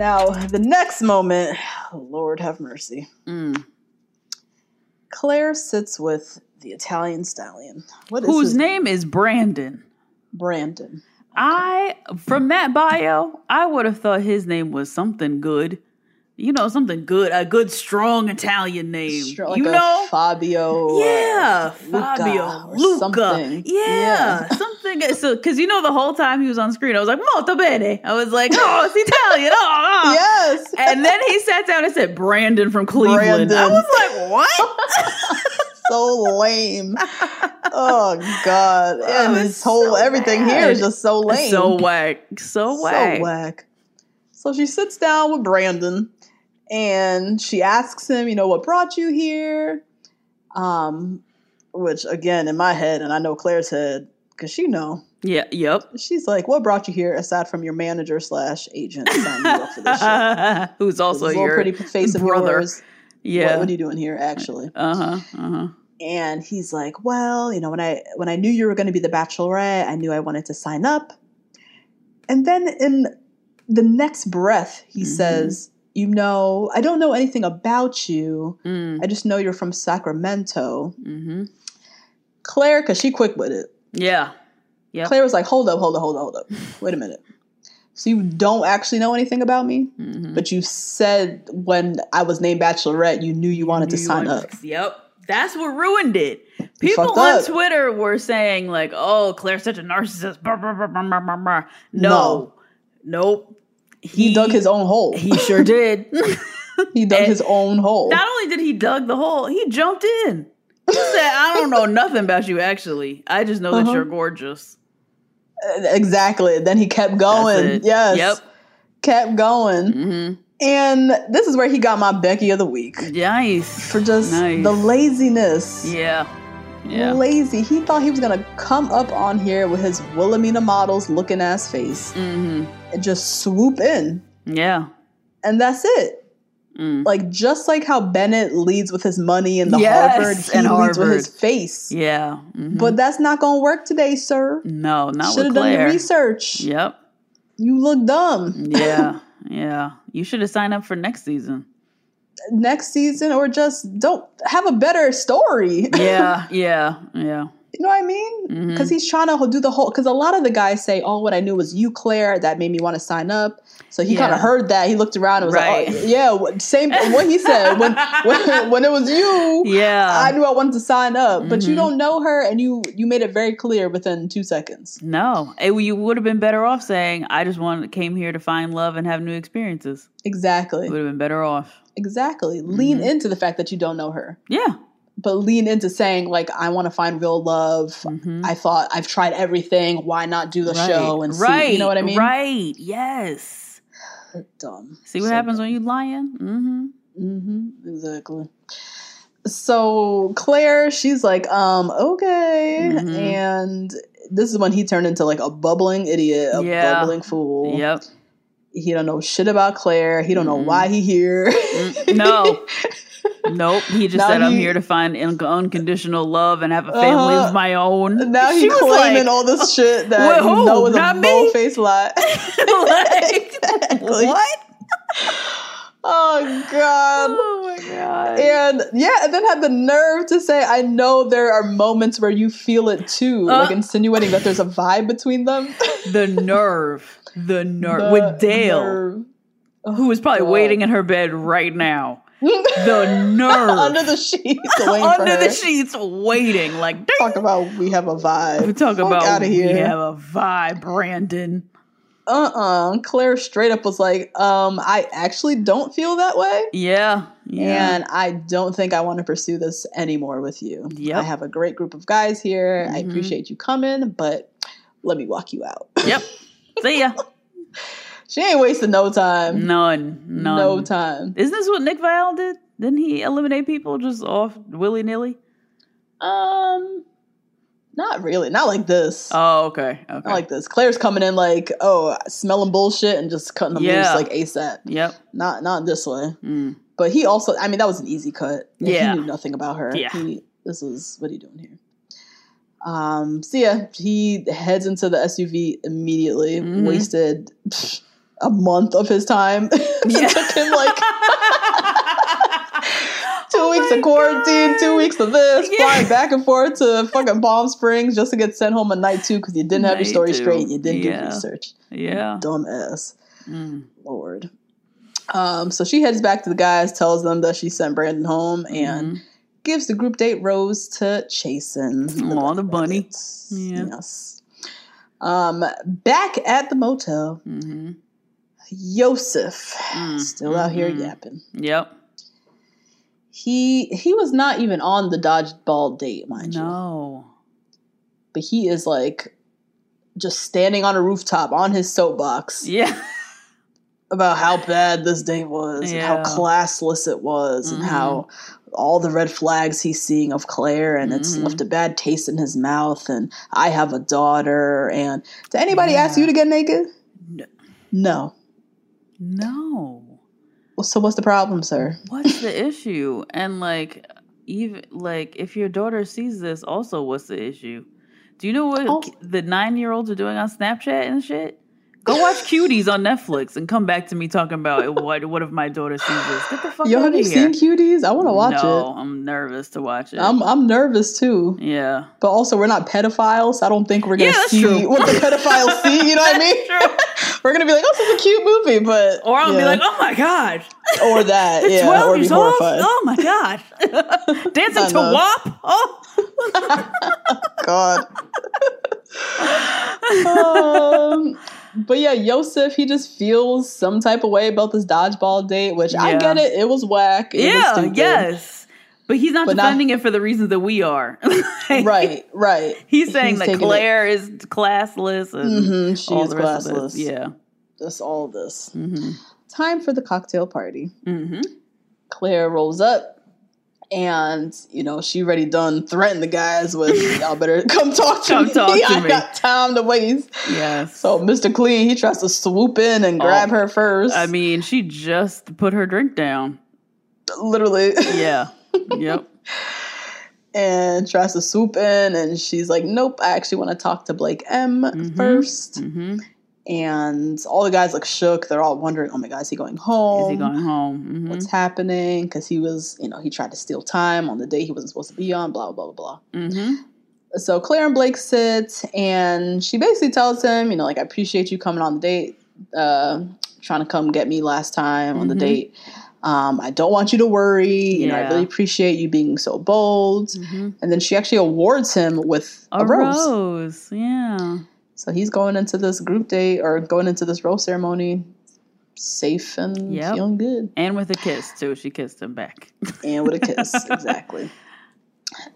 Now, the next moment, Lord have mercy. Mm. Claire sits with the Italian stallion. What is Whose his name is Brandon. Brandon. I from that bio, I would have thought his name was something good. You know, something good, a good strong Italian name. You know? Fabio. yeah, Fabio, or Luca. something. Yeah, something. So, because you know, the whole time he was on screen, I was like, "Molto bene." I was like, "Oh, it's Italian." Oh, oh. Yes. And then he sat down and said, "Brandon from Cleveland." I was like, "What?" so lame. Oh God. And Oh, his it's whole so everything here is just so lame. so whack, so whack. So whack. So she sits down with Brandon and she asks him, you know, what brought you here? Um, which again in my head, and I know Claire's head, because she know. Yeah. Yep. She's like, What brought you here aside from your manager slash agent signing you up for this shit? Who's also this your pretty face of brother. yours. Yeah. What, what are you doing here, actually? uh huh. Uh huh. and he's like well you know when i when i knew you were going to be the bachelorette i knew i wanted to sign up and then in the next breath he Mhm. says you know i don't know anything about you Mm. i just know you're from sacramento Mm-hmm. claire because she quick with it Yeah. Yep. claire was like hold up hold up hold up hold up wait a minute so you don't actually know anything about me Mhm. but you said when i was named bachelorette you knew you wanted to Knew you sign wanted- up Yep. That's what ruined it. People on up. Twitter were saying like, "Oh, Claire's such a narcissist." Brr, brr, brr. No. No. Nope. He, dug his own hole He sure did. he dug and- his own hole Not only did he dug the hole, he jumped in. He said, "I don't know nothing about you. Actually, I just know that Uh-huh. you're gorgeous." Exactly. Then he kept going. Yes. Yep. Kept going. Mm-hmm. And this is where he got my Becky of the week Nice. for just Nice. the laziness. Yeah. Yeah. Lazy. He thought he was going to come up on here with his Wilhelmina models looking ass face Mm-hmm. and just swoop in. Yeah. And that's it. Mm. Like, just like how Bennett leads with his money and the Yes, Harvard, he and leads with his face. Yeah. Mhm. But that's not going to work today, sir. no, not Should with have done the research. Yep. You look dumb. Yeah. yeah. You should have signed up for next season. Next season or just don't have a better story. Yeah. Yeah. Yeah. You know what I mean? Because he's trying to do the whole. Because a lot of the guys say, "Oh, what I knew was you, Claire." That made me want to sign up. So he kind of heard that. He looked around and was Right. like, oh, "Yeah, what- same what he said when when, when it was you." Yeah. I knew I wanted to sign up, but you Mhm. don't know her, and you you made it very clear within two seconds. no, it, you would have been better off saying, "I just wanted came here to find love and have new experiences." Exactly, Would have been better off. exactly. Lean Mhm. into the fact that you don't know her, Yeah. But lean into saying like, "I want to find real love." Mhm. I thought I've tried everything. Why not do the right. show and right. see? You know what I mean? Right. Yes. Dumb. See what So happens dumb. when you lying? Mm-hmm. Mm-hmm. Exactly. So Claire, she's like, um, okay, Mhm. and this is when he turned into like a bubbling idiot, a Yeah. bubbling fool. Yep. He don't know shit about Claire. He don't know Mm-mm. why he here. Mm, no. Nope. He just Now said, "I'm he- here to find un- unconditional love and have a family Uh-huh. of my own." now he's claiming like- all this shit that you who? know is a Not bold faced lie. like, Exactly. what? oh god. Oh my god. And yeah, and then had the nerve to say, I know there are moments where you feel it too, Uh. like insinuating that there's a vibe between them. the nerve. The nerve. With Dale, nerve. who is probably God. waiting in her bed right now. The nerve. Under the sheets, waiting for Under the sheets, waiting. Like, Talk about we have a vibe. we talk Fuck about out of here. We have a vibe, Brandon. uh-uh. Claire straight up was like, um, I actually don't feel that way. Yeah. Yeah. And I don't think I want to pursue this anymore with you. Yep. I have a great group of guys here. I Mhm. appreciate you coming, but let me walk you out. yep. See ya. She ain't wasting no time. None. None. No time. Isn't this what Nick Viall did? Didn't he eliminate people just off willy nilly? Um, not really. Not like this. Oh, okay. Okay. Not like this. Claire's coming in like, oh, smelling bullshit and just cutting them Yeah. loose like ASAP. yep. Not not this way. Mm. But he also, I mean, that was an easy cut. Yeah. He knew nothing about her. Yeah. He, this is, what are you doing here? Um, so yeah, he heads into the SUV immediately, Mhm. wasted pff, a month of his time. it Yeah. took him like two Oh weeks of quarantine, two weeks of this, Yeah. flying back and forth to fucking Palm Springs just to get sent home at night two because you didn't have your story two. straight. You didn't Yeah. do research. Yeah. Dumb ass. Mm. Lord. Um, so she heads back to the guys, tells them that she sent Brandon home, and Mhm. gives the group date rose to Chasen. Aw, the bunny. Yeah. Yes. Um, back at the motel, Mhm. Yosef Mm, still out here mhm. yapping. Yep. He he was not even on the dodgeball date, mind you, No. but he is like just standing on a rooftop on his soapbox Yeah. about how bad this date was and how classless it was and Mhm. how all the red flags he's seeing of Claire and it's Mhm. left a bad taste in his mouth and I have a daughter and did anybody ask you to get naked? No. No. No. Well, So what's the problem, sir? What's the issue? And like, even like, if your daughter sees this, also, what's the issue? Do you know what Oh. the nine year olds are doing on Snapchat and shit? Go watch Cuties on Netflix and come back to me talking about what what if my daughter sees this? Get the fuck Yo, out have of you here. seen Cuties? I want to watch no, it. I'm nervous to watch it. I'm I'm nervous too, yeah. but also we're not pedophiles. So I don't think we're gonna Yeah, that's see true. what the pedophiles see. You know what I mean? True. We're gonna be like, "Oh, this is a cute movie," but Or I'll be yeah. like, oh my god, or that, yeah, 12 or be years old. horrified. Oh my god, dancing to know. WAP. Oh, God. um, but yeah, Yosef, he just feels some type of way about this dodgeball date, which I get it. It was whack. It yeah, stupid. yes. But he's not But not- defending it for the reasons that we are. Like, Right, right. He's saying that Claire is classless and Mhm, she all is the rest of this. Yeah. Just all this. Mm-hmm. Time for the cocktail party. Mm-hmm. Claire rolls up. And you know she already done threatened the guys with y'all better come talk to Come me. talk to I me." got time to waste. Yes. So Mr. Clean he tries to swoop in and grab Oh, her first. I mean, she just put her drink down. literally. Yeah. yep. and tries to swoop in and she's like nope i actually want to talk to blake M Mhm. first Mm-hmm. And all the guys look shook they're all wondering oh my god is he going home Is he going home? Mm-hmm. what's happening because he was you know he tried to steal time on the day he wasn't supposed to be on blah blah blah blah Mm-hmm. so claire and blake sit and she basically tells him you know like i appreciate you coming on the date uh trying to come get me last time on the Mhm. date um, I don't want you to worry. You know, I really appreciate you being so bold. Mm-hmm. And then she actually awards him with a, A, rose. rose. Yeah. So he's going into this group date or going into this rose ceremony safe and Yep. feeling good. And with a kiss too. She kissed him back. And with a kiss. exactly.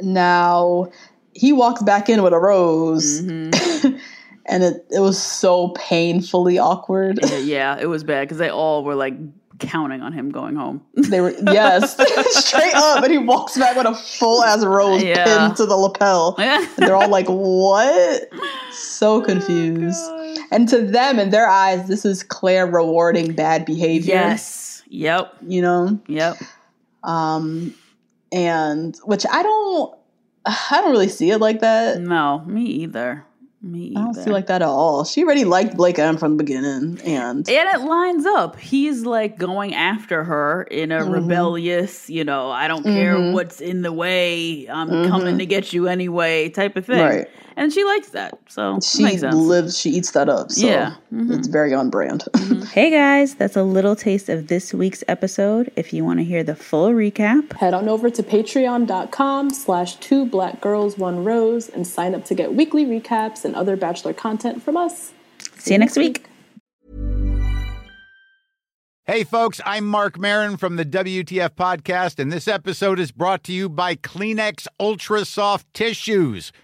Now he walks back in with a rose Mhm. and it, it was so painfully awkward. yeah, yeah, it was bad because they all were like counting on him going home. They were yes, straight up, and he walks back with a full ass rose Yeah. pinned to the lapel. And they're all like, "What?" So confused. Oh, and to them, in their eyes, this is Claire rewarding bad behavior. yes. Yep. you know, Yep. um, and which I don't, I don't really see it like that. No, me either. Me I don't feel like that at all. She already liked Blake M from the beginning, and and it lines up. He's like going after her in a Mm-hmm. rebellious, you know, I don't care what's in the way, I'm coming to get you anyway type of thing. Mm-hmm. Right. And she likes that. So she makes sense. lives, she eats that up. So Yeah. Mm-hmm. it's very on brand. Hey guys, that's a little taste of this week's episode. If you want to hear the full recap, Head on over to patreon.com slash two black girls one rose and sign up to get weekly recaps and other bachelor content from us. see you next week. Hey, folks, I'm Marc Maron from the WTF Podcast, and this episode is brought to you by Kleenex Ultra Soft Tissues,